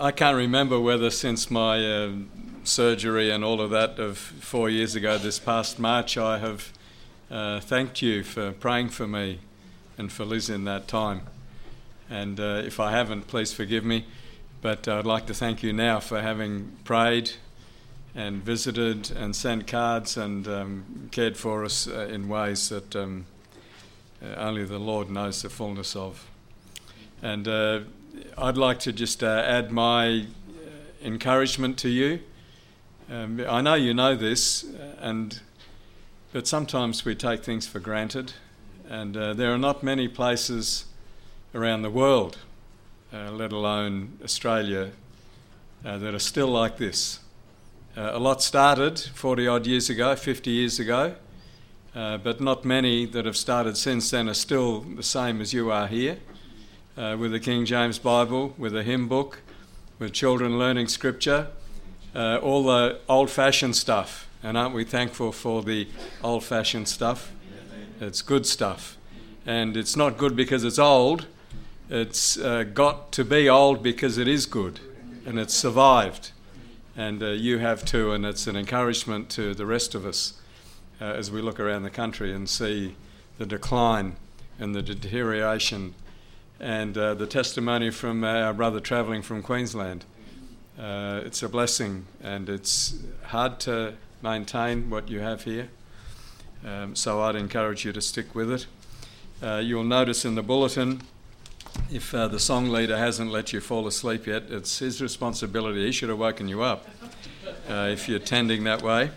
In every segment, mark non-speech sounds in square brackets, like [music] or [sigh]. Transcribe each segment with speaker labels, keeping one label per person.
Speaker 1: I can't remember whether since my uh, surgery and all of that of four years ago, this past March, I have uh, thanked you for praying for me and for Liz in that time. And uh, if I haven't, please forgive me. But I'd like to thank you now for having prayed and visited and sent cards and um, cared for us uh, in ways that um, uh, only the Lord knows the fullness of. And uh, I'd like to just uh, add my encouragement to you. Um, I know you know this, and but sometimes we take things for granted, and uh, there are not many places around the world, uh, let alone Australia, uh, that are still like this. Uh, a lot started 40 odd years ago, 50 years ago, uh, but not many that have started since then are still the same as you are here, uh, with the King James Bible, with a hymn book, with children learning scripture, all the old fashioned stuff and aren't we thankful for the old fashioned stuff? It's good stuff. And it's not good because it's old, it's uh, got to be old because it is good and it's survived. And uh, you have too, and it's an encouragement to the rest of us uh, as we look around the country and see the decline and the deterioration and uh, the testimony from our brother travelling from Queensland. Uh, it's a blessing, and it's hard to maintain what you have here. Um, so I'd encourage you to stick with it. Uh, you'll notice in the bulletin, if uh, the song leader hasn't let you fall asleep yet, it's his responsibility. He should have woken you up uh, if you're tending that way.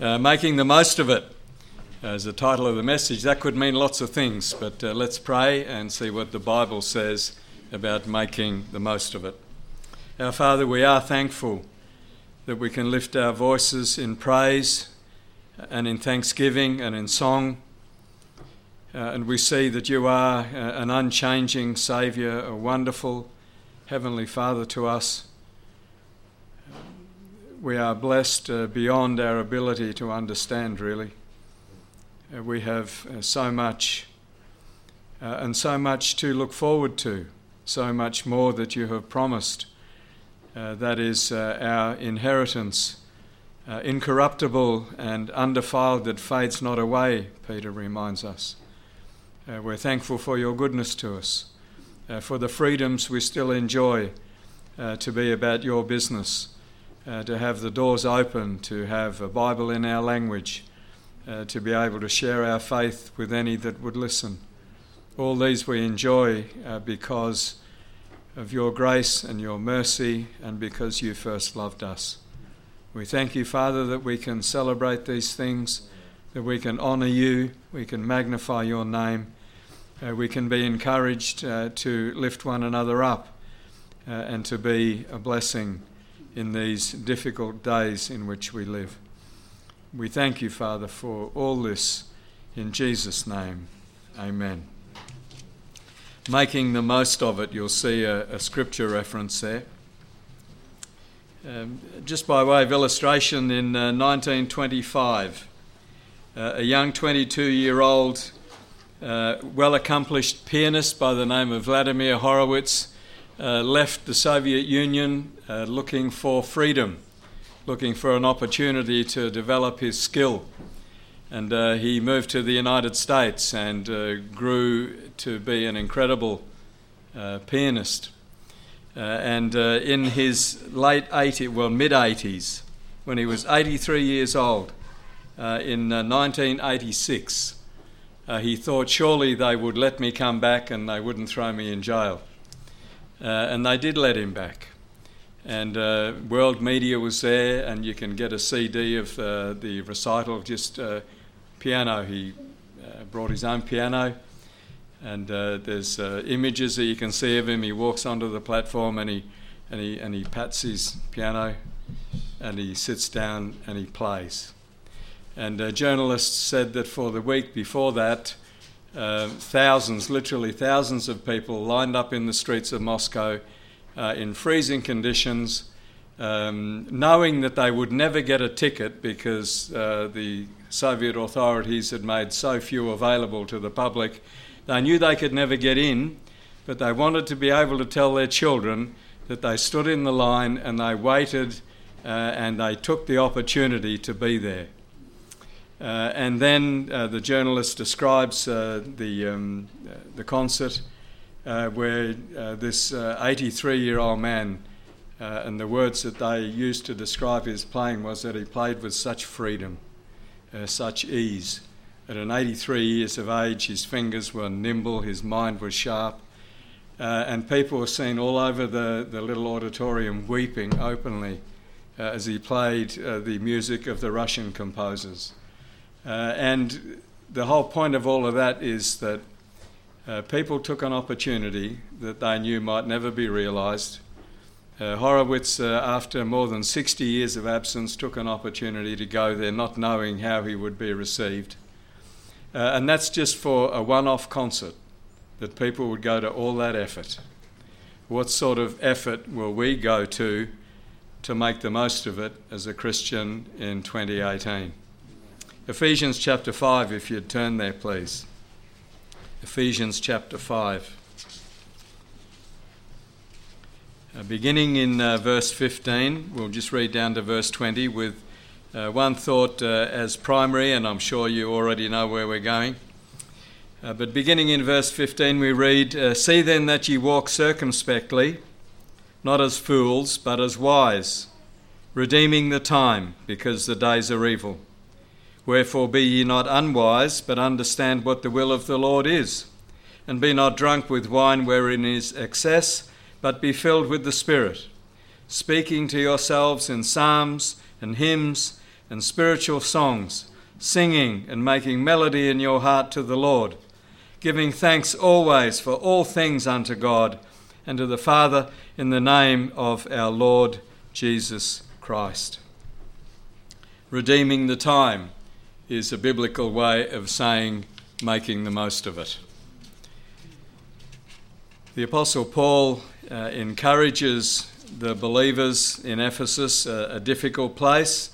Speaker 1: Uh, making the most of it as the title of the message. That could mean lots of things, but uh, let's pray and see what the Bible says about making the most of it. Our Father, we are thankful that we can lift our voices in praise and in thanksgiving and in song. Uh, and we see that you are uh, an unchanging Saviour, a wonderful Heavenly Father to us. We are blessed uh, beyond our ability to understand, really. Uh, we have uh, so much uh, and so much to look forward to, so much more that you have promised uh, that is uh, our inheritance, uh, incorruptible and undefiled, that fades not away, Peter reminds us. Uh, we're thankful for your goodness to us, uh, for the freedoms we still enjoy to be about your business, to have the doors open, to have a Bible in our language, to be able to share our faith with any that would listen. All these we enjoy because of your grace and your mercy, and because you first loved us. We thank you, Father, that we can celebrate these things, that we can honour you, we can magnify your name, uh, we can be encouraged uh, to lift one another up uh, and to be a blessing in these difficult days in which we live. We thank you, Father, for all this in Jesus' name. Amen making the most of it, you'll see a, a scripture reference there. Um, just by way of illustration, in uh, 1925, uh, a young 22 year old, uh, well accomplished pianist by the name of Vladimir Horowitz uh, left the Soviet Union uh, looking for freedom, looking for an opportunity to develop his skill and uh, he moved to the United States and uh, grew to be an incredible uh, pianist. Uh, and uh, in his late 80s, well, mid 80s, when he was 83 years old, uh, in 1986, he thought surely they would let me come back and they wouldn't throw me in jail. and they did let him back and uh, world media was there, and you can get a CD of uh, the recital just uh, piano. He uh, brought his own piano, and uh, there's images that you can see of him. He walks onto the platform and he and he and he pats his piano, and he sits down and he plays. And uh, journalists said that for the week before that, uh, thousands, literally thousands of people lined up in the streets of Moscow uh, in freezing conditions. Um, knowing that they would never get a ticket because the Soviet authorities had made so few available to the public. They knew they could never get in, but they wanted to be able to tell their children that they stood in the line and they waited uh, and they took the opportunity to be there. Uh, and then uh, the journalist describes uh, the, um, uh, the concert uh, where this 83 year old man, and the words that they used to describe his playing was that he played with such freedom, such ease. At an 83 years of age, his fingers were nimble, his mind was sharp, uh, and people were seen all over the, the little auditorium weeping openly uh, as he played uh, the music of the Russian composers. Uh, and the whole point of all of that is that uh, people took an opportunity that they knew might never be realised. Uh, Horowitz, after more than 60 years of absence, took an opportunity to go there, not knowing how he would be received. and that's just for a one off concert that people would go to all that effort. What sort of effort will we go to to make the most of it as a Christian in 2018? Ephesians chapter 5, if you'd turn there, please. Ephesians chapter 5. Uh, beginning in uh, verse 15, we'll just read down to verse 20 with uh, one thought uh, as primary, and I'm sure you already know where we're going. Uh, but beginning in verse 15, we read uh, See then that ye walk circumspectly, not as fools, but as wise, redeeming the time, because the days are evil. Wherefore be ye not unwise, but understand what the will of the Lord is. And be not drunk with wine wherein is excess, but be filled with the Spirit, speaking to yourselves in psalms and hymns and spiritual songs, singing and making melody in your heart to the Lord giving thanks always for all things unto God and to the Father in the name of our Lord Jesus Christ. Redeeming the time is a biblical way of saying making the most of it. The Apostle Paul uh, encourages the believers in Ephesus, a difficult place,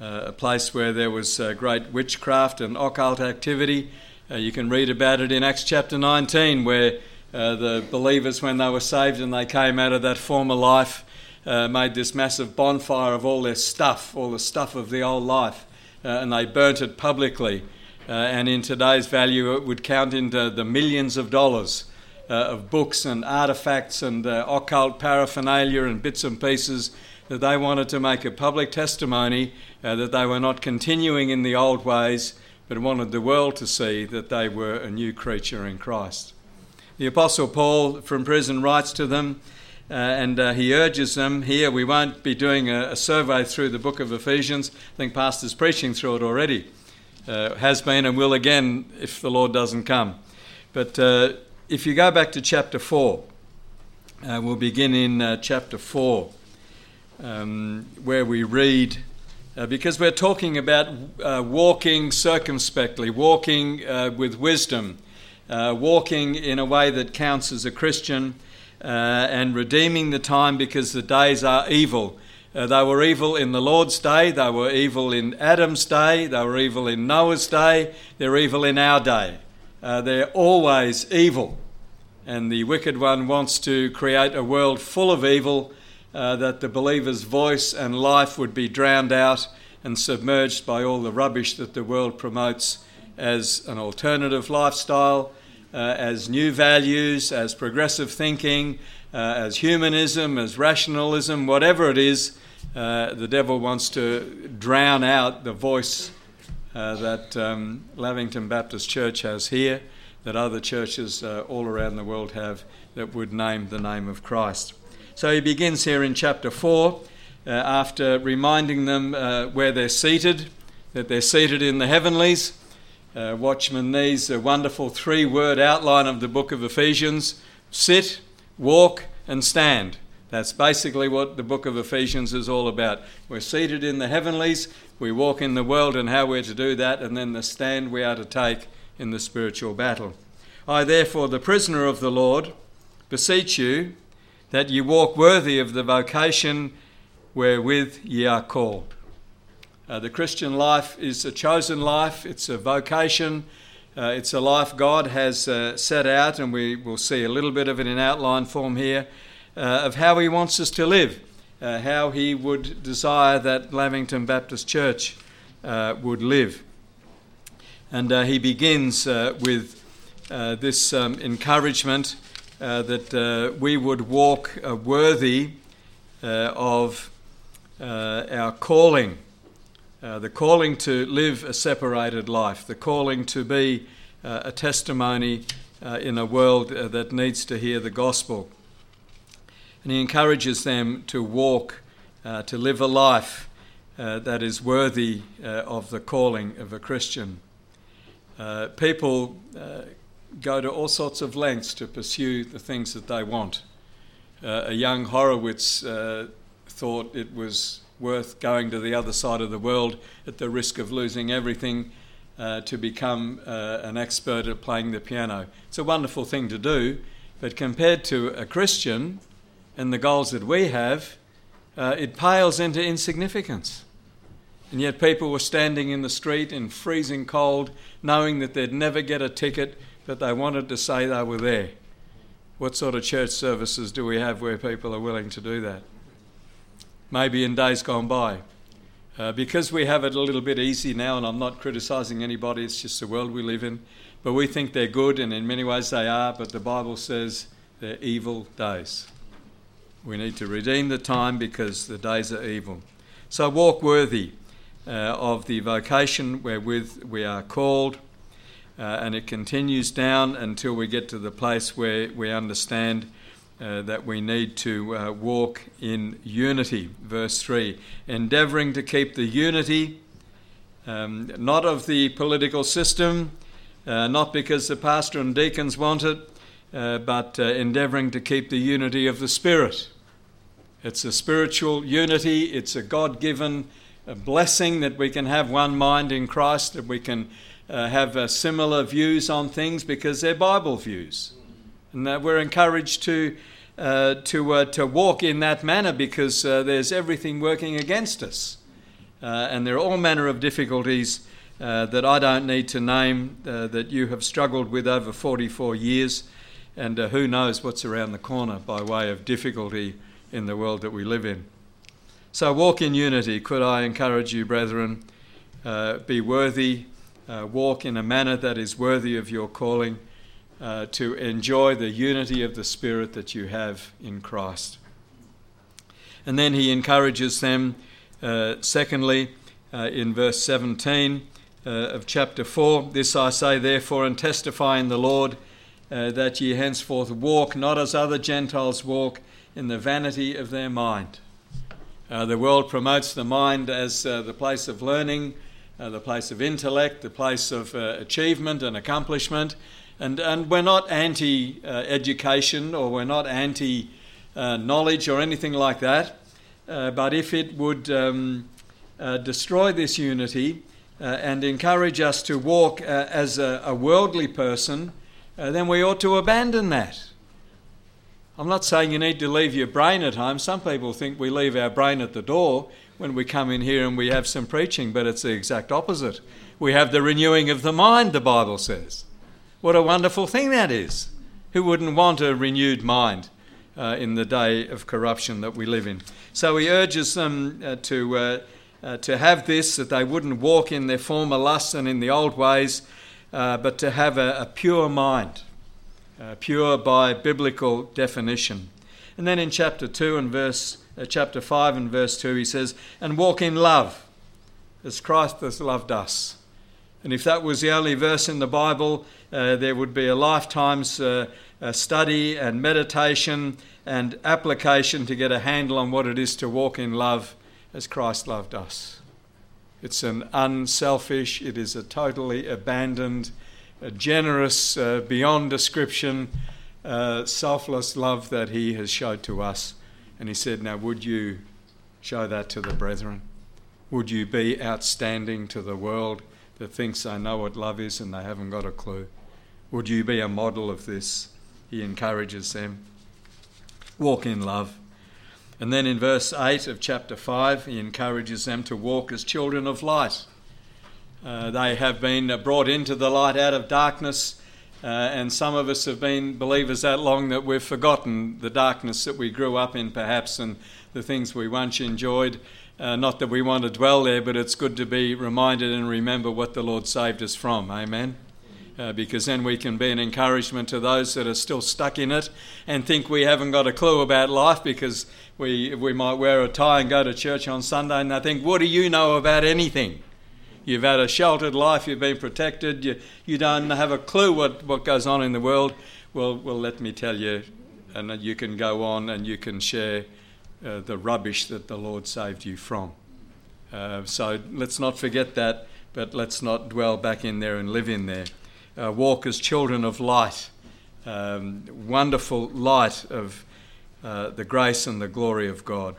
Speaker 1: uh, a place where there was uh, great witchcraft and occult activity uh, you can read about it in Acts chapter 19, where uh, the believers, when they were saved and they came out of that former life, made this massive bonfire of all their stuff, all the stuff of the old life, uh, and they burnt it publicly. Uh, and in today's value, it would count into the millions of dollars uh, of books and artifacts and occult paraphernalia and bits and pieces that they wanted to make a public testimony that they were not continuing in the old ways but wanted the world to see that they were a new creature in Christ. The Apostle Paul from prison writes to them uh, and uh, he urges them here. We won't be doing a, a, survey through the book of Ephesians. I think Pastor's preaching through it already. Uh, has been and will again if the Lord doesn't come. But uh, if you go back to chapter 4, uh, we'll begin in uh, chapter 4, um, where we read because we're talking about walking circumspectly, walking with wisdom, walking in a way that counts as a Christian, uh, and redeeming the time because the days are evil. Uh, they were evil in the Lord's day, they were evil in Adam's day, they were evil in Noah's day, they're evil in our day. they're always evil. And the wicked one wants to create a world full of evil uh, that the believer's voice and life would be drowned out and submerged by all the rubbish that the world promotes as an alternative lifestyle, uh, as new values, as progressive thinking, uh, as humanism, as rationalism, whatever it is, uh, the devil wants to drown out the voice uh, that um, Lavington Baptist Church has here, that other churches uh, all around the world have that would name the name of Christ. So he begins here in chapter 4 uh, after reminding them uh, where they're seated, that they're seated in the heavenlies. Uh, Watchman Nee's wonderful three word outline of the book of Ephesians sit, walk, and stand. That's basically what the book of Ephesians is all about. We're seated in the heavenlies, we walk in the world and how we're to do that, and then the stand we are to take in the spiritual battle. I, therefore, the prisoner of the Lord, beseech you that ye walk worthy of the vocation wherewith ye are called. Uh, the Christian life is a chosen life, it's a vocation, uh, it's a life God has uh, set out, and we will see a little bit of it in outline form here. uh, of how he wants us to live, uh, how he would desire that Lavington Baptist Church uh, would live. And he begins with this um, encouragement that we would walk worthy of our calling. Uh, the calling to live a separated life, the calling to be uh, a testimony uh, in a world uh, that needs to hear the gospel. And he encourages them to walk, uh, to live a life that is worthy of the calling of a Christian. people go to all sorts of lengths to pursue the things that they want. a young Horowitz thought it was worth going to the other side of the world at the risk of losing everything uh, to become uh, an expert at playing the piano. It's a wonderful thing to do, but compared to a Christian and the goals that we have, uh, it pales into insignificance. And yet, people were standing in the street in freezing cold, knowing that they'd never get a ticket, but they wanted to say they were there. What sort of church services do we have where people are willing to do that? Maybe in days gone by. Uh, because we have it a little bit easy now, and I'm not criticising anybody, it's just the world we live in. But we think they're good, and in many ways they are, but the Bible says they're evil days. We need to redeem the time because the days are evil. So walk worthy uh, of the vocation wherewith we are called, uh, and it continues down until we get to the place where we understand uh, that we need to uh, walk in unity. Verse 3 endeavouring to keep the unity, um, not of the political system, uh, not because the pastor and deacons want it, uh, but uh, endeavouring to keep the unity of the Spirit. It's a spiritual unity, it's a God given blessing that we can have one mind in Christ, that we can have similar views on things because they're Bible views and that we're encouraged to uh, to uh, to walk in that manner because uh, there's everything working against us, uh, and there are all manner of difficulties uh, that I don't need to name uh, that you have struggled with over 44 years, and who knows what's around the corner by way of difficulty in the world that we live in. So walk in unity. Could I encourage you, brethren? be worthy. walk in a manner that is worthy of your calling uh, to enjoy the unity of the Spirit that you have in Christ. And then he encourages them, uh, secondly, uh, in verse 17 uh, of chapter 4 This I say, therefore, and testify in the Lord, uh, that ye henceforth walk not as other Gentiles walk in the vanity of their mind. Uh, the world promotes the mind as the place of learning, the place of intellect, the place of achievement and accomplishment. And, and we're not anti uh, education or we're not anti uh, knowledge or anything like that. Uh, but if it would um, uh, destroy this unity uh, and encourage us to walk uh, as a, a, worldly person, then we ought to abandon that. I'm not saying you need to leave your brain at home. Some people think we leave our brain at the door when we come in here and we have some preaching, but it's the exact opposite. We have the renewing of the mind, the Bible says. What a wonderful thing that is. Who wouldn't want a renewed mind uh, in the day of corruption that we live in? So he urges them uh, to, uh, uh to have this, that they wouldn't walk in their former lusts and in the old ways, uh, but to have a, a pure mind, uh, pure by biblical definition. And then in chapter 2 and verse, chapter 5 and verse 2, he says, And walk in love, as Christ has loved us. And if that was the only verse in the Bible, uh, there would be a lifetime's uh, study and meditation and application to get a handle on what it is to walk in love as Christ loved us. It's an unselfish, it is a totally abandoned, a generous, uh, beyond description, uh, selfless love that He has showed to us. And He said, Now, would you show that to the brethren? Would you be outstanding to the world? That thinks they know what love is and they haven't got a clue. Would you be a model of this? He encourages them. Walk in love. And then in verse 8 of chapter 5, he encourages them to walk as children of light. Uh, they have been brought into the light out of darkness, Uh, and some of us have been believers that long that we've forgotten the darkness that we grew up in, perhaps, and the things we once enjoyed. Uh, not that we want to dwell there, but it's good to be reminded and remember what the Lord saved us from. Amen. Uh, because then we can be an encouragement to those that are still stuck in it and think we haven't got a clue about life because we, we might wear a tie and go to church on Sunday and they think, What do you know about anything? You've had a sheltered life, you've been protected, you, you don't have a clue what, what goes on in the world. Well, well, let me tell you, and you can go on and you can share uh, the rubbish that the Lord saved you from. Uh, so let's not forget that, but let's not dwell back in there and live in there uh, walk as children of light, um, wonderful light of uh, the grace and the glory of God.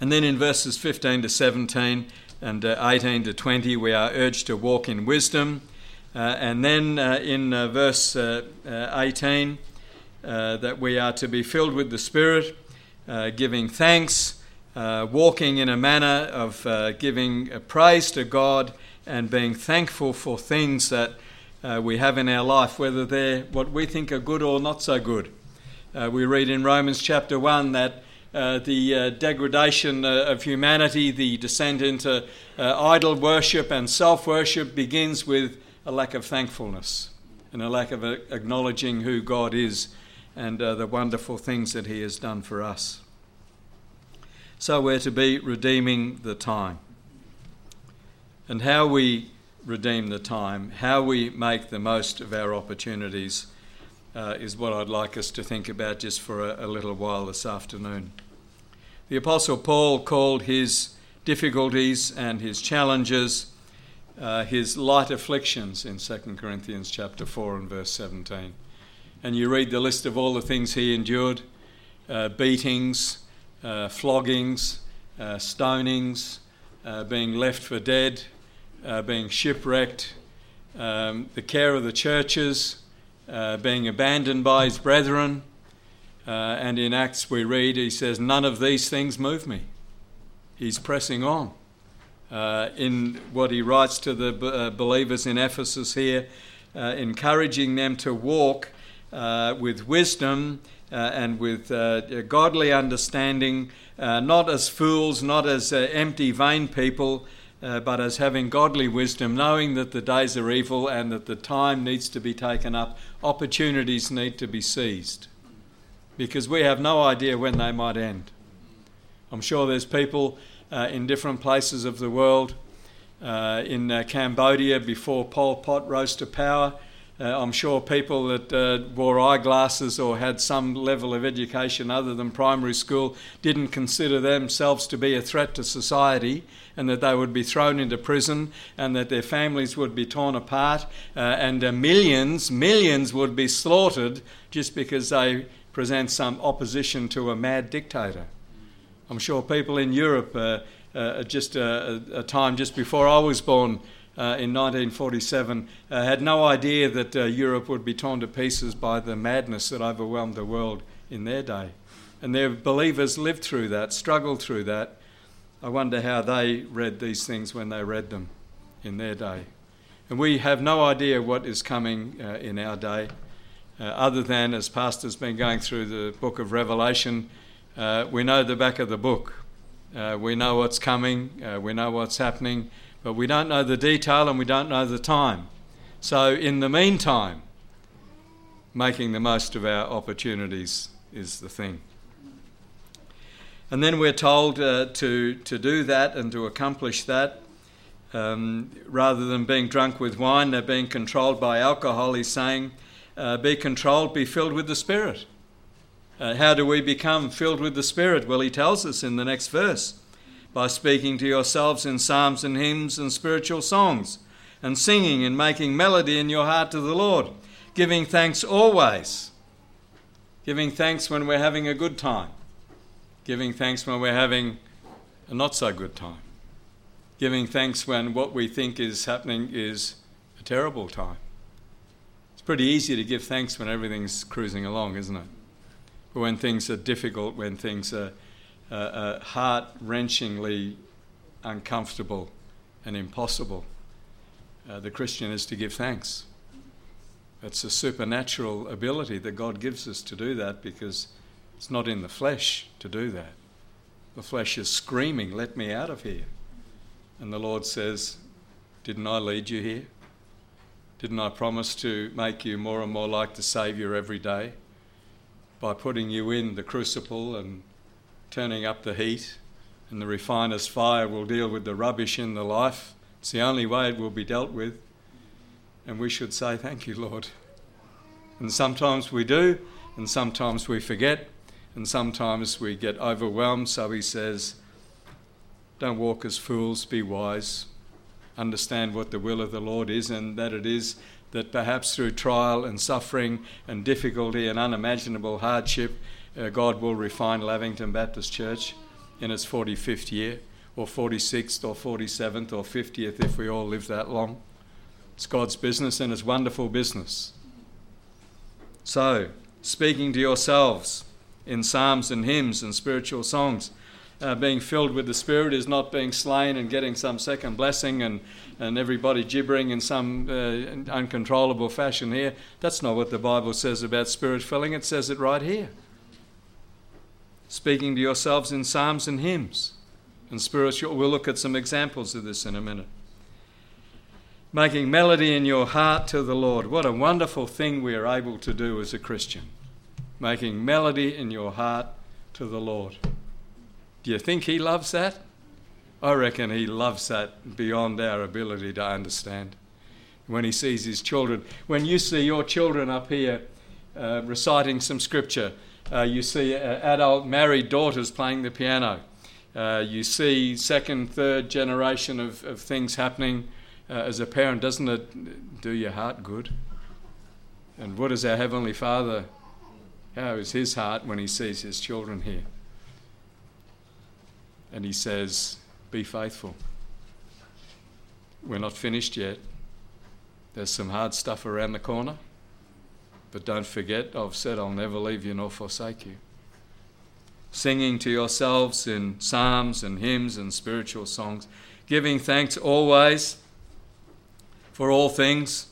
Speaker 1: And then in verses 15 to 17 and uh, 18 to 20, we are urged to walk in wisdom. And then in verse 18, that we are to be filled with the Spirit, giving thanks, walking in a manner of giving praise to God and being thankful for things that uh, we have in our life, whether they're what we think are good or not so good. Uh, we read in Romans chapter 1 that uh, the uh, degradation uh, of humanity, the descent into uh, idol worship and self worship, begins with a lack of thankfulness and a lack of acknowledging who God is and the wonderful things that He has done for us. So we're to be redeeming the time. And how we redeem the time, how we make the most of our opportunities, uh, is what I'd like us to think about just for a, a little while this afternoon. The Apostle Paul called his difficulties and his challenges uh, his light afflictions in 2 Corinthians chapter 4 and verse 17. And you read the list of all the things he endured uh, beatings, uh, floggings, uh, stonings, uh, being left for dead, uh, being shipwrecked, um, the care of the churches, uh, being abandoned by his brethren. And in Acts we read, he says, None of these things move me. He's pressing on. In what he writes to the b- believers in Ephesus here, encouraging them to walk with wisdom and with godly understanding, not as fools, not as empty, vain people, uh, but as having godly wisdom, knowing that the days are evil and that the time needs to be taken up, opportunities need to be seized. Because we have no idea when they might end. I'm sure there's people uh, in different places of the world, uh, in uh, Cambodia before Pol Pot rose to power. Uh, I'm sure people that uh, wore eyeglasses or had some level of education other than primary school didn't consider themselves to be a threat to society and that they would be thrown into prison and that their families would be torn apart uh, and uh, millions, millions would be slaughtered just because they present some opposition to a mad dictator. I'm sure people in Europe, uh, uh just a, a, time just before I was born, uh, in 1947 uh, had no idea that uh, Europe would be torn to pieces by the madness that overwhelmed the world in their day. And their believers lived through that, struggled through that, I wonder how they read these things when they read them in their day. And we have no idea what is coming uh, in our day, uh, other than, as Pastor's been going through the book of Revelation, we know the back of the book. We know what's coming, we know what's happening, but we don't know the detail and we don't know the time. So, in the meantime, making the most of our opportunities is the thing. And then we're told uh, to, to do that and to accomplish that. Um, rather than being drunk with wine, they're being controlled by alcohol. He's saying, uh, Be controlled, be filled with the Spirit. Uh, how do we become filled with the Spirit? Well, he tells us in the next verse by speaking to yourselves in psalms and hymns and spiritual songs, and singing and making melody in your heart to the Lord, giving thanks always. Giving thanks when we're having a good time giving thanks when we're having a not so good time, giving thanks when what we think is happening is a terrible time. It's pretty easy to give thanks when everything's cruising along, isn't it? But when things are difficult, when things are uh, uh, heart wrenchingly uncomfortable and impossible, uh, the Christian is to give thanks. It's a supernatural ability that God gives us to do that because it's not in the flesh to do that. The flesh is screaming, Let me out of here. And the Lord says, Didn't I lead you here? Didn't I promise to make you more and more like the Saviour every day by putting you in the crucible and turning up the heat? And the refiner's fire will deal with the rubbish in the life. It's the only way it will be dealt with. And we should say, Thank you, Lord. And sometimes we do, and sometimes we forget, and sometimes we get overwhelmed. So he says, Don't walk as fools, be wise understand what the will of the Lord is, and that it is that perhaps through trial and suffering and difficulty and unimaginable hardship, uh, God will refine Lavington Baptist Church in its 45th year, or 46th, or 47th, or 50th if we all live that long. It's God's business and it's wonderful business. So, speaking to yourselves in psalms and hymns and spiritual songs uh, being filled with the Spirit is not being slain and getting some second blessing and, and everybody gibbering in some uh, uncontrollable fashion here. That's not what the Bible says about Spirit filling, it says it right here. Speaking to yourselves in psalms and hymns and spiritual. We'll look at some examples of this in a minute. Making melody in your heart to the Lord. What a wonderful thing we are able to do as a Christian. Making melody in your heart to the Lord. Do you think he loves that? I reckon he loves that beyond our ability to understand. When he sees his children, when you see your children up here uh, reciting some scripture, uh, you see uh, adult married daughters playing the piano, uh, you see second, third generation of, of things happening as a parent, doesn't it do your heart good? And what is our Heavenly Father? How is his heart when he sees his children here? and he says, Be faithful. We're not finished yet. There's some hard stuff around the corner. But don't forget, I've said I'll never leave you nor forsake you. Singing to yourselves in psalms and hymns and spiritual songs, giving thanks always for all things.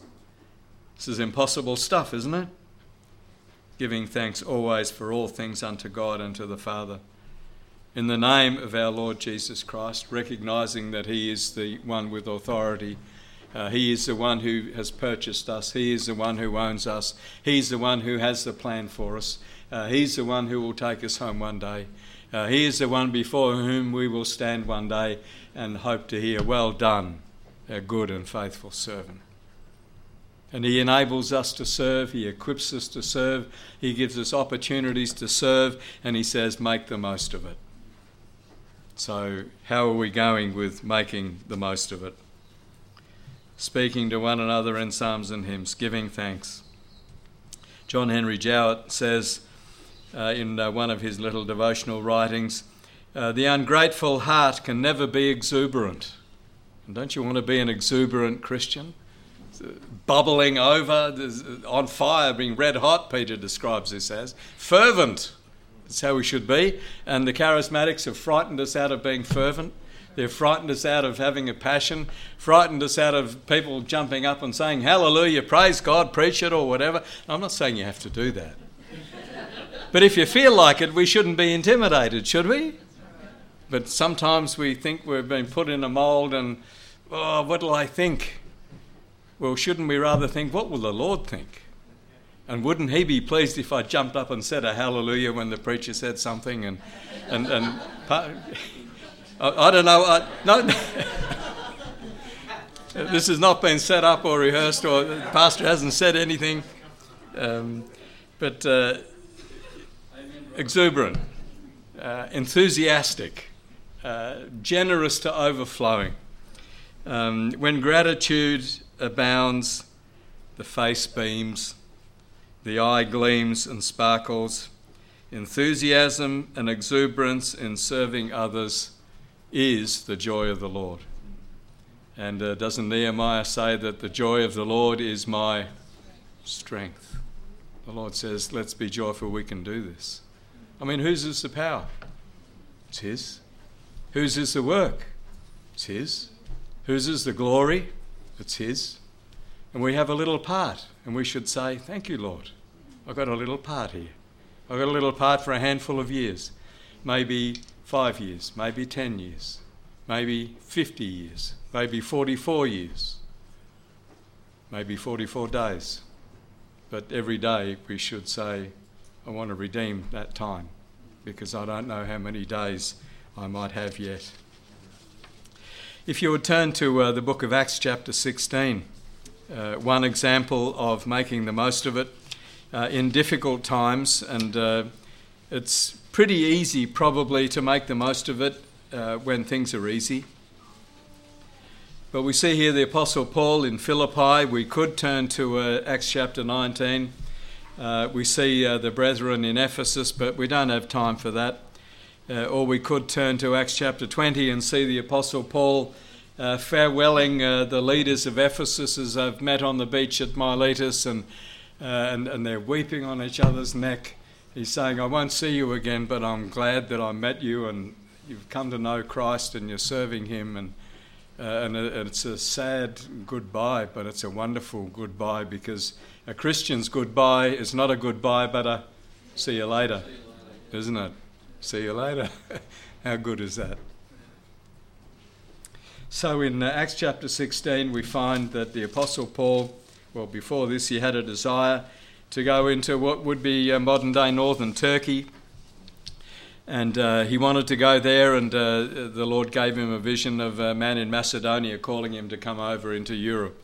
Speaker 1: This is impossible stuff, isn't it? Giving thanks always for all things unto God and to the Father in the name of our Lord Jesus Christ, recognizing that He is the one with authority. Uh, he is the one who has purchased us. He is the one who owns us. He's the one who has the plan for us. Uh, he's the one who will take us home one day. Uh, he is the one before whom we will stand one day and hope to hear, Well done, a good and faithful servant. And He enables us to serve, He equips us to serve, He gives us opportunities to serve, and He says, Make the most of it. So, how are we going with making the most of it? Speaking to one another in psalms and hymns, giving thanks. John Henry Jowett says uh, in uh, one of his little devotional writings uh, The ungrateful heart can never be exuberant. And don't you want to be an exuberant Christian? Bubbling over, on fire, being red hot, Peter describes this as. Fervent that's how we should be. And the charismatics have frightened us out of being fervent. They've frightened us out of having a passion, frightened us out of people jumping up and saying, Hallelujah, praise God, preach it, or whatever. I'm not saying you have to do that. but if you feel like it, we shouldn't be intimidated, should we? But sometimes we think we've been put in a mould and, oh, what'll I think? Well, shouldn't we rather think, what will the Lord think? And wouldn't he be pleased if I jumped up and said a hallelujah when the preacher said something? And, and, and I, I don't know. No, [laughs] this has not been set up or rehearsed, or the pastor hasn't said anything. Um, but uh, exuberant, uh, enthusiastic, uh, generous to overflowing. Um, when gratitude abounds, the face beams the eye gleams and sparkles. Enthusiasm and exuberance in serving others is the joy of the Lord. And uh, doesn't Nehemiah say that the joy of the Lord is my strength? The Lord says, Let's be joyful, we can do this. I mean, whose is the power? It's His. Whose is the work? It's His. Whose is the glory? It's His. And we have a little part, and we should say, Thank you, Lord. I've got a little part here. I've got a little part for a handful of years, maybe five years, maybe 10 years, maybe 50 years, maybe 44 years, maybe 44 days. But every day we should say, I want to redeem that time because I don't know how many days I might have yet. If you would turn to uh, the book of Acts, chapter 16, uh, one example of making the most of it uh, in difficult times, and uh, it's pretty easy probably to make the most of it uh, when things are easy. But we see here the Apostle Paul in Philippi. We could turn to uh, Acts chapter 19. Uh, we see uh, the brethren in Ephesus, but we don't have time for that. Uh, or we could turn to Acts chapter 20 and see the Apostle Paul uh, farewelling the leaders of Ephesus as they've met on the beach at Miletus and, and, and they're weeping on each other's neck. He's saying, I won't see you again, but I'm glad that I met you and you've come to know Christ and you're serving Him. And uh, and it's a sad goodbye, but it's a wonderful goodbye because a Christian's goodbye is not a goodbye, but a see you later, isn't it? See you later. [laughs] How good is that? So in uh, Acts chapter 16, we find that the Apostle Paul, well, before this, he had a desire to go into what would be uh, modern day northern Turkey and uh, he wanted to go there, and uh, the Lord gave him a vision of a man in Macedonia calling him to come over into Europe.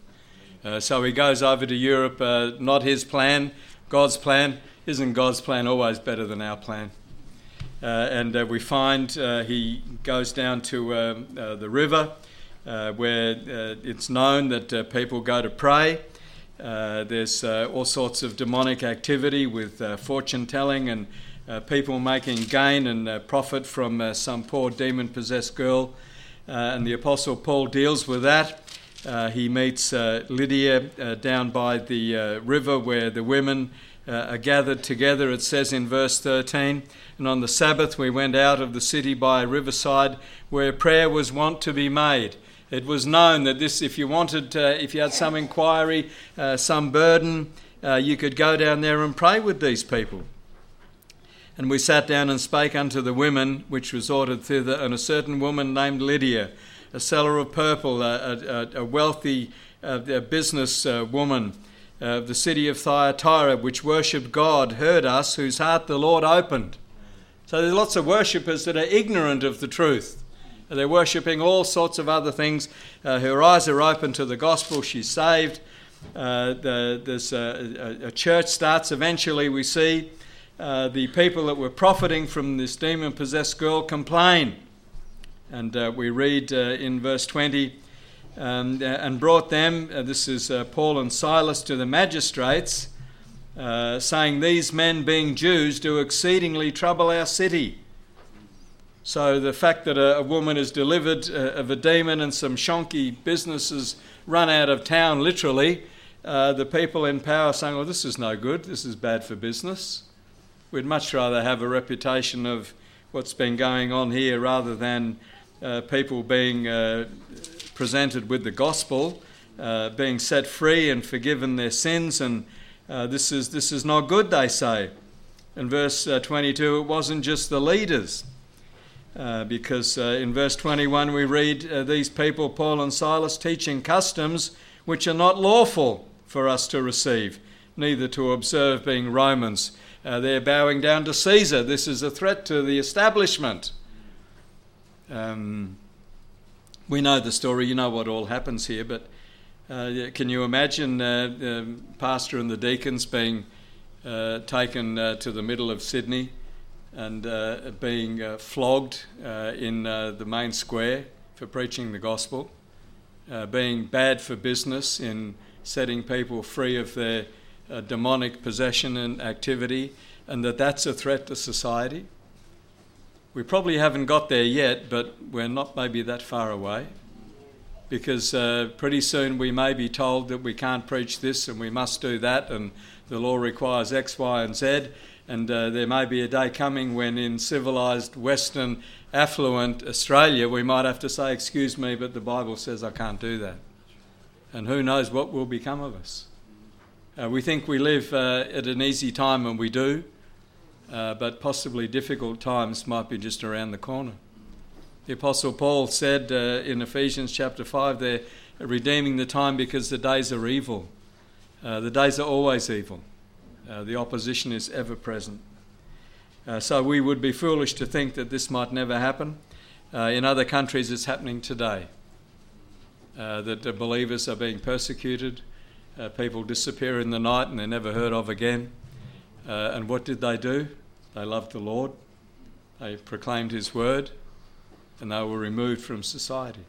Speaker 1: Uh, so he goes over to Europe, uh, not his plan, God's plan. Isn't God's plan always better than our plan? Uh, and we find he goes down to the river where it's known that people go to pray. There's all sorts of demonic activity with fortune telling and uh, people making gain and uh, profit from uh, some poor demon possessed girl. Uh, and the Apostle Paul deals with that. Uh, he meets uh, Lydia down by the river where the women are gathered together. It says in verse 13, And on the Sabbath we went out of the city by a riverside where prayer was wont to be made. It was known that this, if you wanted, if you had some inquiry, some burden, you could go down there and pray with these people. And we sat down and spake unto the women which resorted thither, and a certain woman named Lydia, a seller of purple, a, a, a wealthy uh, business uh, woman of uh, the city of Thyatira, which worshipped God, heard us, whose heart the Lord opened. So there's lots of worshippers that are ignorant of the truth. They're worshipping all sorts of other things. Uh, her eyes are open to the gospel. She's saved. Uh, the, a, a, church starts eventually, we see. Uh, the people that were profiting from this demon possessed girl complain. And uh, we read uh, in verse 20 um, and brought them, this is Paul and Silas, to the magistrates, saying, These men, being Jews, do exceedingly trouble our city. So the fact that a, a woman is delivered of a demon and some shonky businesses run out of town, literally, the people in power saying, Well, this is no good, this is bad for business. We'd much rather have a reputation of what's been going on here rather than uh, people being uh, presented with the gospel, uh, being set free and forgiven their sins. And uh, this, is, this is not good, they say. In verse uh, 22, it wasn't just the leaders. Uh, because in verse 21 we read these people, Paul and Silas, teaching customs which are not lawful for us to receive, neither to observe, being Romans. Uh, they're bowing down to Caesar. This is a threat to the establishment. Um, we know the story, you know what all happens here, but uh, can you imagine uh, the pastor and the deacons being uh, taken uh, to the middle of Sydney and uh, being flogged in the main square for preaching the gospel, being bad for business in setting people free of their uh, demonic possession and activity, and that that's a threat to society. We probably haven't got there yet, but we're not maybe that far away. Because uh, pretty soon we may be told that we can't preach this and we must do that, and the law requires X, Y, and Z. And uh, there may be a day coming when, in civilised, Western, affluent Australia, we might have to say, Excuse me, but the Bible says I can't do that. And who knows what will become of us. Uh, we think we live uh, at an easy time, and we do, uh, but possibly difficult times might be just around the corner. The Apostle Paul said uh, in Ephesians chapter 5 they're redeeming the time because the days are evil. Uh, the days are always evil, uh, the opposition is ever present. so we would be foolish to think that this might never happen. in other countries, it's happening today. that the believers are being persecuted, uh, people disappear in the night and they're never heard of again. Uh, and what did they do? They loved the Lord, they proclaimed His word, and they were removed from society.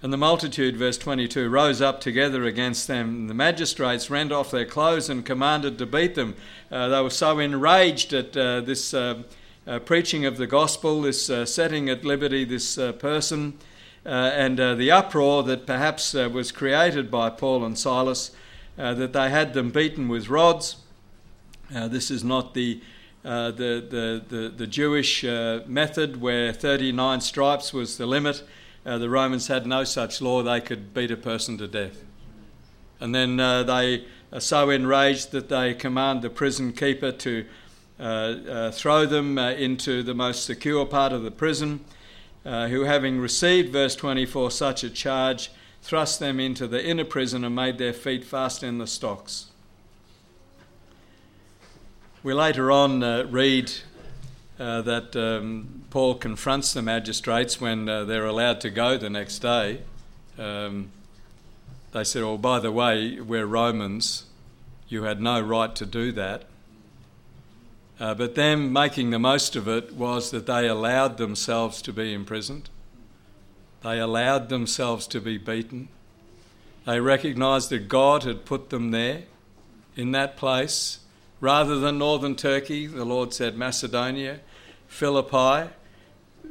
Speaker 1: And the multitude, verse 22, rose up together against them. The magistrates rent off their clothes and commanded to beat them. Uh, they were so enraged at uh, this uh, uh preaching of the gospel, this uh, setting at liberty this person, uh, and uh, the uproar that perhaps was created by Paul and Silas, that they had them beaten with rods. this is not the uh, the, the, the, the, Jewish uh, method where 39 stripes was the limit. Uh, the Romans had no such law, they could beat a person to death. And then they are so enraged that they command the prison keeper to throw them into the most secure part of the prison uh, who, having received, verse 24, such a charge, thrust them into the inner prison and made their feet fast in the stocks. We later on uh, read uh, that um, Paul confronts the magistrates when uh, they're allowed to go the next day. Um, they said, Oh, by the way, we're Romans. You had no right to do that. Uh, but them making the most of it was that they allowed themselves to be imprisoned. They allowed themselves to be beaten. They recognised that God had put them there in that place. Rather than northern Turkey, the Lord said Macedonia, Philippi,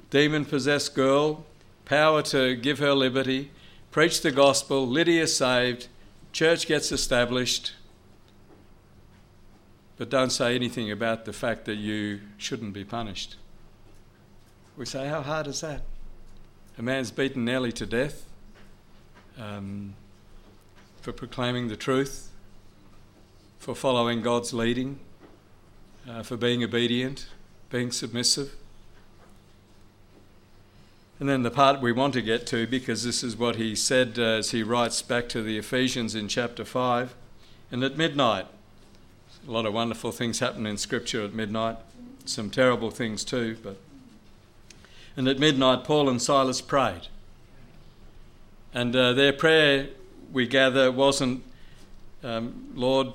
Speaker 1: demon possessed girl, power to give her liberty, preach the gospel, Lydia saved, church gets established, but don't say anything about the fact that you shouldn't be punished. We say, How hard is that? A man's beaten nearly to death um, for proclaiming the truth, for following God's leading, uh, for being obedient, being submissive. And then the part we want to get to, because this is what he said uh, as he writes back to the Ephesians in chapter 5. And at midnight, a lot of wonderful things happen in Scripture at midnight, some terrible things too. But and at midnight, Paul and Silas prayed, and uh, their prayer, we gather, wasn't, um, "Lord,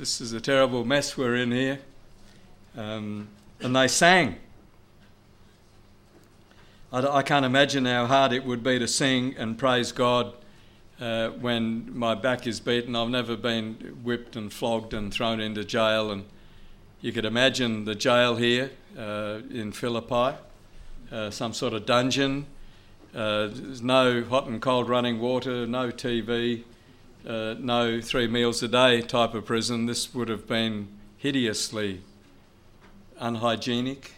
Speaker 1: this is a terrible mess we're in here," um, and they sang. I, I can't imagine how hard it would be to sing and praise God uh, when my back is beaten. I've never been whipped and flogged and thrown into jail. And you could imagine the jail here uh, in Philippi, uh, some sort of dungeon. Uh, there's no hot and cold running water, no TV, uh, no three meals a day type of prison. This would have been hideously unhygienic.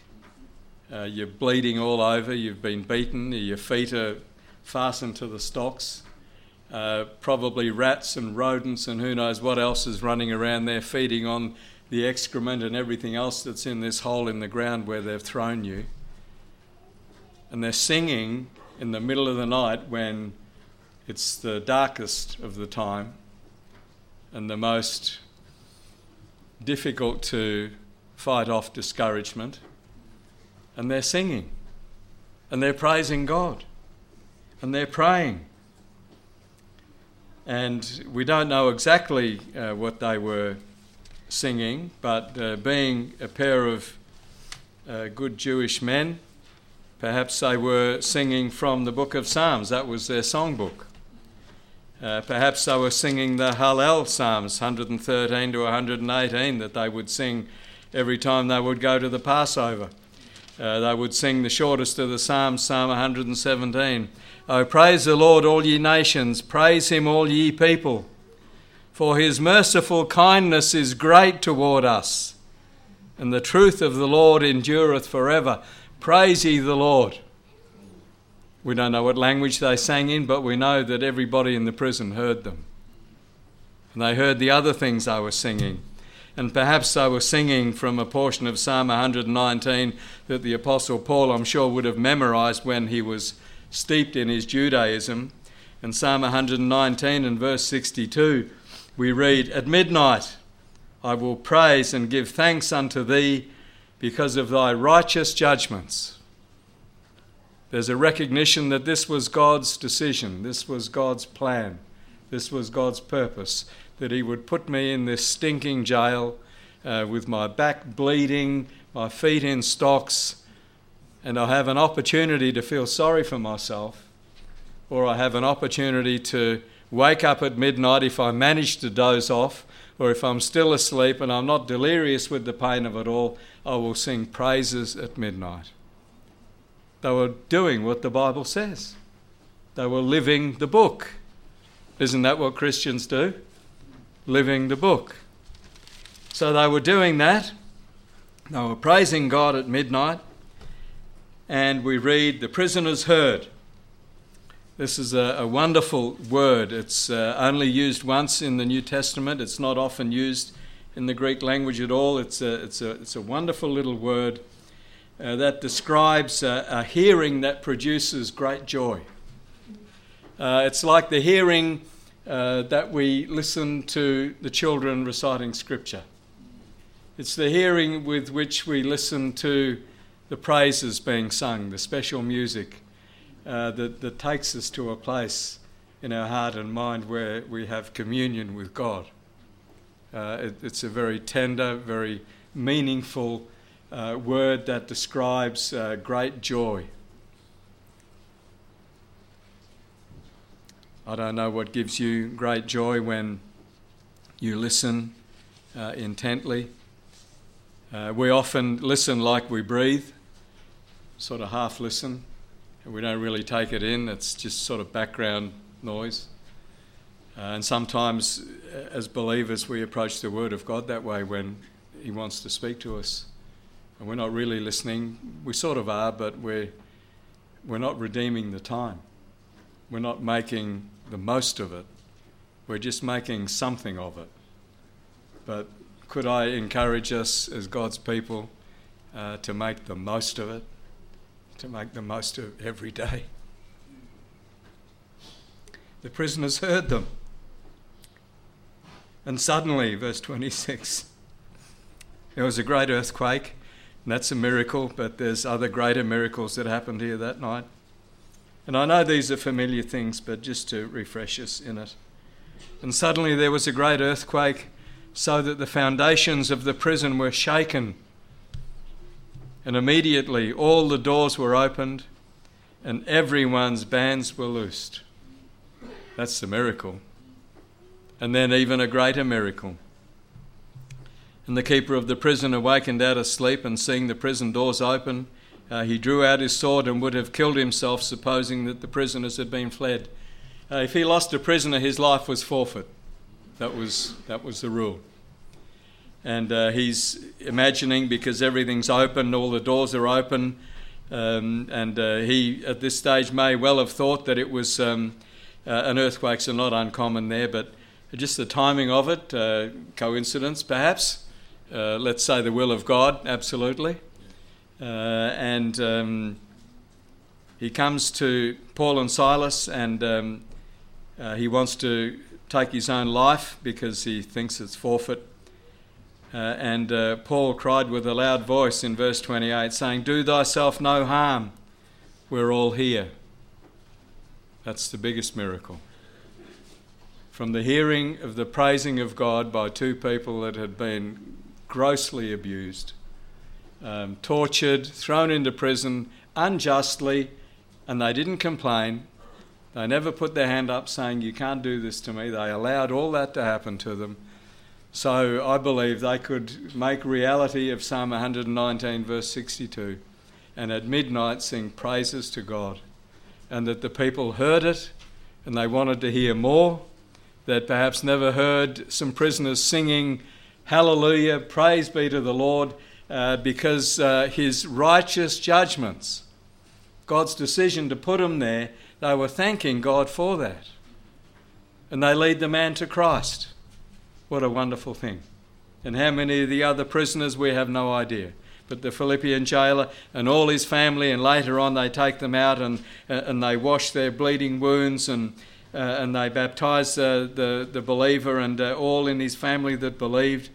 Speaker 1: Uh, you're bleeding all over, you've been beaten, your feet are fastened to the stocks. Uh, probably rats and rodents and who knows what else is running around there feeding on the excrement and everything else that's in this hole in the ground where they've thrown you. And they're singing in the middle of the night when it's the darkest of the time and the most difficult to fight off discouragement. And they're singing and they're praising God and they're praying and we don't know exactly uh, what they were singing, but uh, being a pair of uh, good Jewish men, perhaps they were singing from the book of Psalms. That was their songbook. Uh, perhaps they were singing the Hallel Psalms, 113 to 118, that they would sing every time they would go to the Passover. Uh, they would sing the shortest of the Psalms, Psalm 117. Oh, praise the Lord, all ye nations, praise him, all ye people, for his merciful kindness is great toward us, and the truth of the Lord endureth forever. Praise ye the Lord. We don't know what language they sang in, but we know that everybody in the prison heard them. And they heard the other things they were singing. And perhaps they were singing from a portion of Psalm 119 that the Apostle Paul, I'm sure, would have memorized when he was steeped in his Judaism. In Psalm 119 and verse 62, we read, At midnight I will praise and give thanks unto thee because of thy righteous judgments. There's a recognition that this was God's decision, this was God's plan, this was God's purpose, that He would put me in this stinking jail uh, with my back bleeding, my feet in stocks, and I have an opportunity to feel sorry for myself, or I have an opportunity to wake up at midnight if I manage to doze off, or if I'm still asleep and I'm not delirious with the pain of it all, I will sing praises at midnight. They were doing what the Bible says. They were living the book. Isn't that what Christians do? Living the book. So they were doing that. They were praising God at midnight. And we read, The prisoners heard. This is a, a wonderful word. It's uh, only used once in the New Testament. It's not often used in the Greek language at all. It's a, it's a, it's a wonderful little word uh, that describes a, a, hearing that produces great joy. Uh, it's like the hearing uh, that we listen to the children reciting scripture. It's the hearing with which we listen to the praises being sung, the special music uh, that, that takes us to a place in our heart and mind where we have communion with God. Uh, it, it's a very tender, very meaningful uh, word that describes uh, great joy. I don't know what gives you great joy when you listen uh, intently. Uh, we often listen like we breathe, sort of half listen. and We don't really take it in, it's just sort of background noise. Uh, and sometimes, as believers, we approach the Word of God that way when He wants to speak to us and we're not really listening. We sort of are, but we're, we're not redeeming the time. We're not making the most of it. We're just making something of it. But could I encourage us as God's people uh, to make the most of it, to make the most of every day? The prisoners heard them. And suddenly, verse 26, [laughs] there was a great earthquake and that's a miracle, but there's other greater miracles that happened here that night. And I know these are familiar things, but just to refresh us in it. And suddenly there was a great earthquake, so that the foundations of the prison were shaken. And immediately all the doors were opened, and everyone's bands were loosed. That's the miracle. And then, even a greater miracle. And the keeper of the prison awakened out of sleep, and seeing the prison doors open, uh, he drew out his sword and would have killed himself, supposing that the prisoners had been fled. Uh, if he lost a prisoner, his life was forfeit. That was, that was the rule. And uh, he's imagining because everything's open, all the doors are open, um, and uh, he at this stage may well have thought that it was um, uh, an earthquake's are not uncommon there, but just the timing of it, uh, coincidence perhaps uh, let's say, the will of God, absolutely. Uh, and um, he comes to Paul and Silas and um, uh, he wants to take his own life because he thinks it's forfeit. Uh, and uh, Paul cried with a loud voice in verse 28, saying, Do thyself no harm, we're all here. That's the biggest miracle. From the hearing of the praising of God by two people that had been grossly abused, um, tortured, thrown into prison unjustly, and they didn't complain. They never put their hand up saying, You can't do this to me. They allowed all that to happen to them. So I believe they could make reality of Psalm 119, verse 62, and at midnight sing praises to God. And that the people heard it and they wanted to hear more, that perhaps never heard some prisoners singing Hallelujah, praise be to the Lord, uh, because uh, his righteous judgments God's decision to put them there, they were thanking God for that. And they lead the man to Christ. What a wonderful thing. And how many of the other prisoners, we have no idea. But the Philippian jailer and all his family, and later on they take them out and, uh, and they wash their bleeding wounds and, uh, and they baptized uh, the, the believer and uh, all in his family that believed.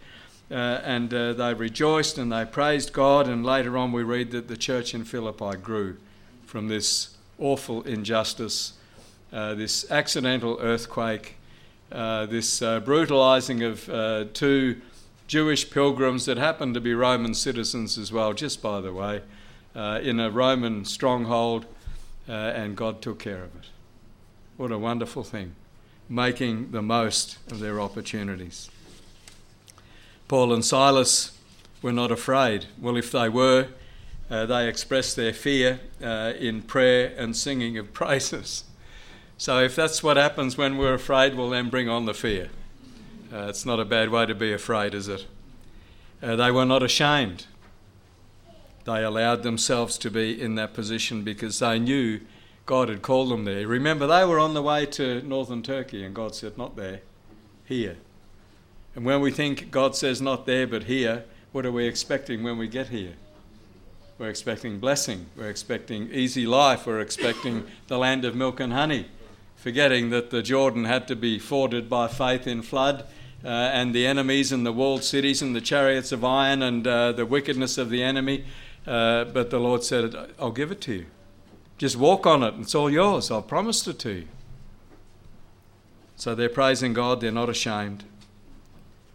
Speaker 1: Uh, and uh, they rejoiced and they praised God. And later on, we read that the church in Philippi grew from this awful injustice, this accidental earthquake, this brutalizing of two Jewish pilgrims that happened to be Roman citizens as well, just by the way, uh, in a Roman stronghold, uh, and God took care of it. What a wonderful thing, making the most of their opportunities. Paul and Silas were not afraid. Well, if they were, uh, they expressed their fear uh, in prayer and singing of [laughs] praises. So, if that's what happens when we're afraid, well, then bring on the fear. Uh, it's not a bad way to be afraid, is it? Uh, they were not ashamed. They allowed themselves to be in that position because they knew God had called them there. Remember, they were on the way to northern Turkey, and God said, Not there, here. And when we think God says not there but here, what are we expecting when we get here? We're expecting blessing, we're expecting easy life, we're expecting [laughs] the land of milk and honey, forgetting that the Jordan had to be forded by faith in flood uh, and the enemies and the walled cities and the chariots of iron and uh, the wickedness of the enemy. Uh, but the Lord said, I'll give it to you. Just walk on it, it's all yours. I've promised it to you. So they're praising God, they're not ashamed.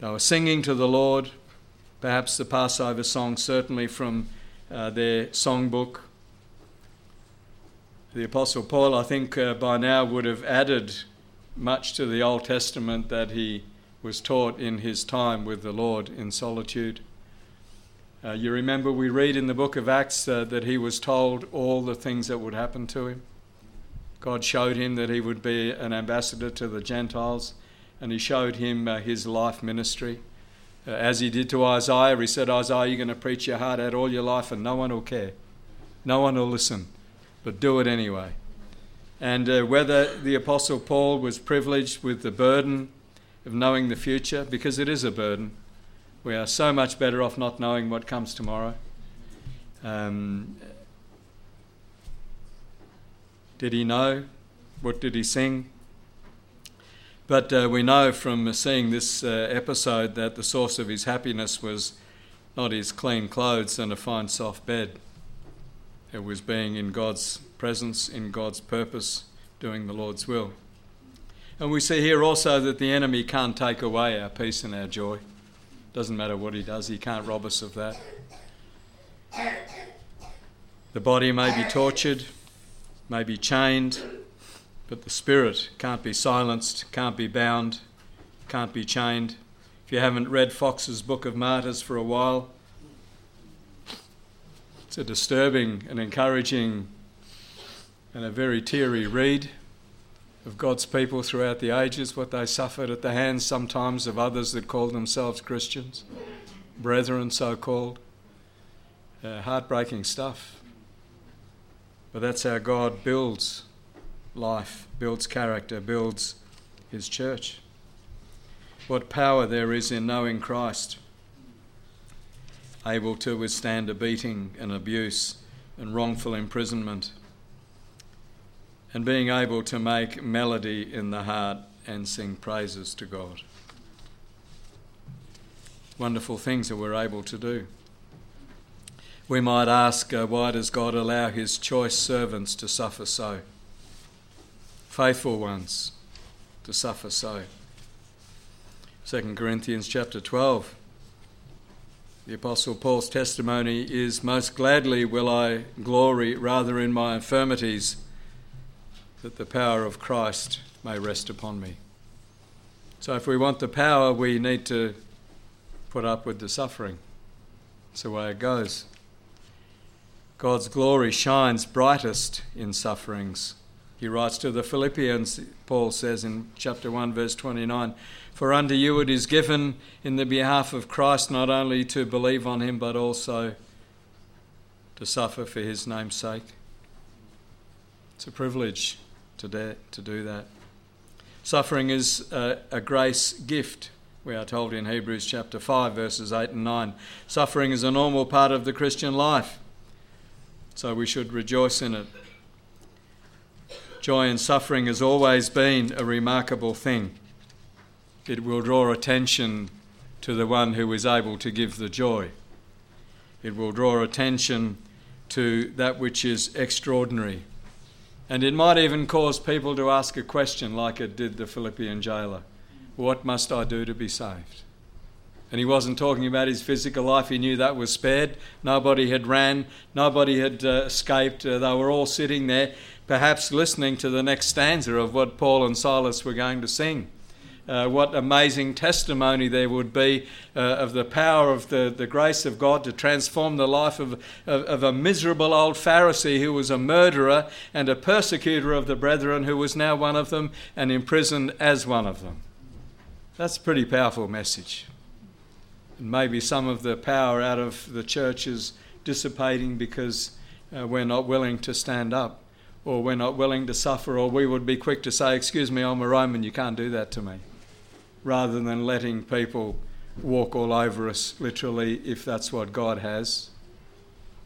Speaker 1: They were singing to the Lord, perhaps the Passover song, certainly from uh, their songbook. The Apostle Paul, I think, uh, by now would have added much to the Old Testament that he was taught in his time with the Lord in solitude. Uh, you remember we read in the book of Acts uh, that he was told all the things that would happen to him. God showed him that he would be an ambassador to the Gentiles, and he showed him uh, his life ministry. Uh, as he did to Isaiah, he said, Isaiah, you're going to preach your heart out all your life, and no one will care. No one will listen, but do it anyway. And uh, whether the Apostle Paul was privileged with the burden of knowing the future because it is a burden. We are so much better off not knowing what comes tomorrow. Um, did he know? What did he sing? But uh, we know from seeing this uh, episode that the source of his happiness was not his clean clothes and a fine soft bed. It was being in God's presence, in God's purpose, doing the Lord's will. And we see here also that the enemy can't take away our peace and our joy. Doesn't matter what he does, he can't rob us of that. The body may be tortured, may be chained, but the spirit can't be silenced, can't be bound, can't be chained. If you haven't read Foxe's Book of Martyrs for a while, it's a disturbing and encouraging and a very teary read of God's people throughout the ages, what they suffered at the hands sometimes of others that called themselves Christians, brethren so called. Uh, heartbreaking stuff. But that's how God builds life, builds character, builds his church. What power there is in knowing Christ, able to withstand a beating and abuse and wrongful imprisonment and being able to make melody in the heart and sing praises to God. Wonderful things that we're able to do. We might ask, uh, why does God allow his choice servants to suffer so? Faithful ones to suffer so. 2 Corinthians chapter 12. The Apostle Paul's testimony is Most gladly will I glory rather in my infirmities that the power of Christ may rest upon me. So, if we want the power, we need to put up with the suffering. That's the way it goes. God's glory shines brightest in sufferings. He writes to the Philippians, Paul says in chapter 1, verse 29 For unto you it is given in the behalf of Christ not only to believe on him, but also to suffer for his name's sake. It's a privilege to, de- to do that. Suffering is a, a grace gift, we are told in Hebrews chapter 5, verses 8 and 9. Suffering is a normal part of the Christian life, so we should rejoice in it. Joy in suffering has always been a remarkable thing. It will draw attention to the one who is able to give the joy. It will draw attention to that which is extraordinary. And it might even cause people to ask a question like it did the Philippian jailer What must I do to be saved? And he wasn't talking about his physical life. He knew that was spared. Nobody had ran. Nobody had uh, escaped. Uh, they were all sitting there, perhaps listening to the next stanza of what Paul and Silas were going to sing. Uh, what amazing testimony there would be uh, of the power of the, the grace of God to transform the life of, of, of, a miserable old Pharisee who was a murderer and a persecutor of the brethren, who was now one of them and imprisoned as one of them. That's a pretty powerful message. And maybe some of the power out of the church is dissipating because uh, we're not willing to stand up or we're not willing to suffer, or we would be quick to say, Excuse me, I'm a Roman, you can't do that to me rather than letting people walk all over us, literally, if that's what God has.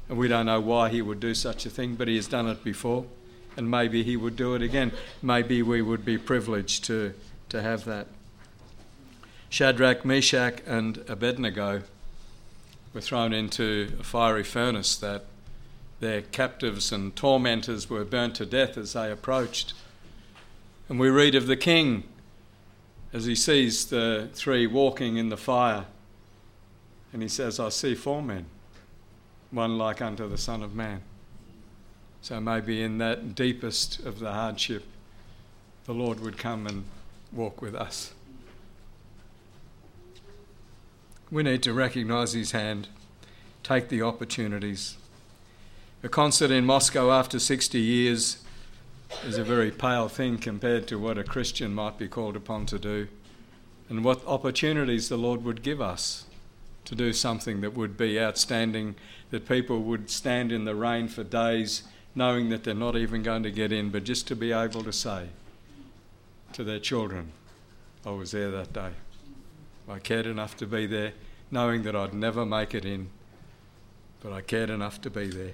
Speaker 1: And we don't know why He would do such a thing, but He has done it before, and maybe He would do it again. Maybe we would be privileged to, to have that. Shadrach, Meshach, and Abednego were thrown into a fiery furnace that their captives and tormentors were burnt to death as they approached. And we read of the king as he sees the three walking in the fire. And he says, I see four men, one like unto the Son of Man. So maybe in that deepest of the hardship, the Lord would come and walk with us. We need to recognize his hand, take the opportunities. A concert in Moscow after 60 years is a very pale thing compared to what a Christian might be called upon to do and what opportunities the Lord would give us to do something that would be outstanding, that people would stand in the rain for days knowing that they're not even going to get in, but just to be able to say to their children, I was there that day. I cared enough to be there, knowing that I'd never make it in, but I cared enough to be there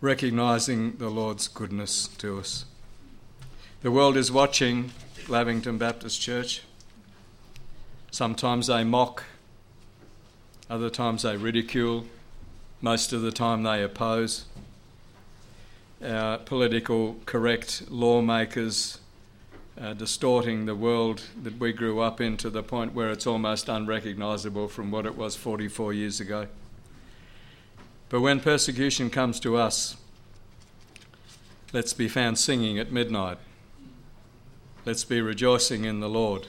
Speaker 1: recognizing the Lord's goodness to us. The world is watching Lavington Baptist Church. Sometimes they mock, other times they ridicule, most of the time they oppose. Our political correct lawmakers uh, distorting the world that we grew up in to the point where it's almost unrecognisable from what it was 44 years ago. But when persecution comes to us, let's be found singing at midnight. Let's be rejoicing in the Lord.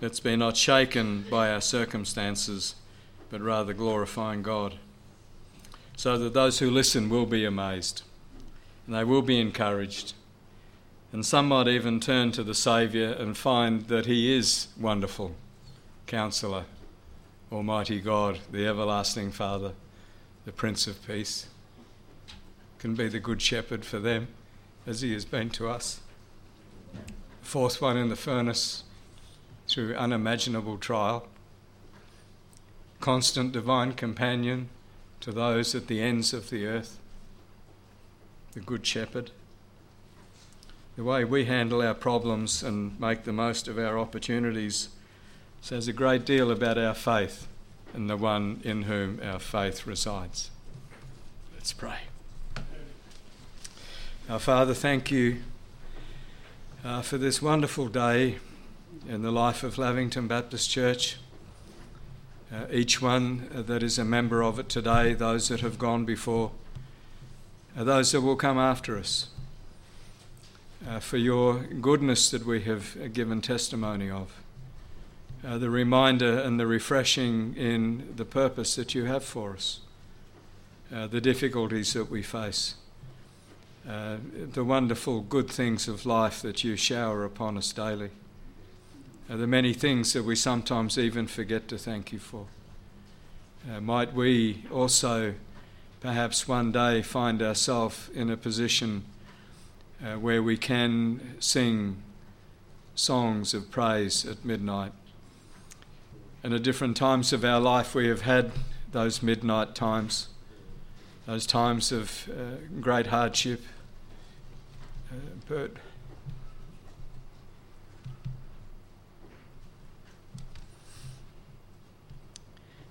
Speaker 1: Let's be not shaken by our circumstances, but rather glorifying God, so that those who listen will be amazed and they will be encouraged. And some might even turn to the Saviour and find that He is wonderful, Counselor, Almighty God, the everlasting Father the Prince of Peace, can be the Good Shepherd for them as he has been to us. Fourth one in the furnace through unimaginable trial. Constant divine companion to those at the ends of the earth. The Good Shepherd. The way we handle our problems and make the most of our opportunities says a great deal about our faith and the one in whom our faith resides. Let's pray. Our Father, thank you uh, for this wonderful day in the life of Lavington Baptist Church. Uh, each one that is a member of it today, those that have gone before, uh, those that will come after us, uh, for your goodness that we have given testimony of uh, the reminder and the refreshing in the purpose that you have for us, uh, the difficulties that we face, uh, the wonderful good things of life that you shower upon us daily, uh, the many things that we sometimes even forget to thank you for. Uh, might we also perhaps one day find ourselves in a position where we can sing songs of praise at midnight. And at different times of our life, we have had those midnight times, those times of uh, great hardship. Uh, but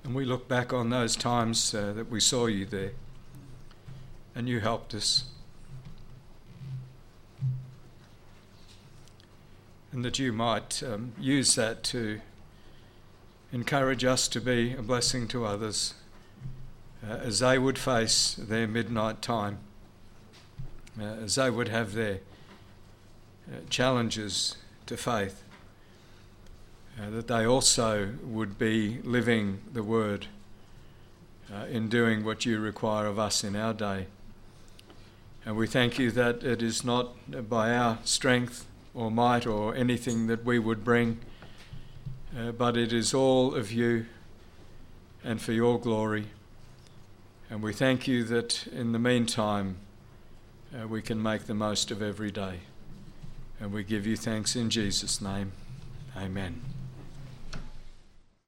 Speaker 1: And we look back on those times uh, that we saw you there and you helped us. And that you might um, use that to encourage us to be a blessing to others uh, as they would face their midnight time, uh, as they would have their uh, challenges to faith uh, that they also would be living the word uh, in doing what you require of us in our day. And we thank you that it is not by our strength or might or anything that we would bring, uh, but it is all of you and for your glory. And we thank you that in the meantime uh, we can make the most of every day. And we give you thanks in Jesus' name. Amen.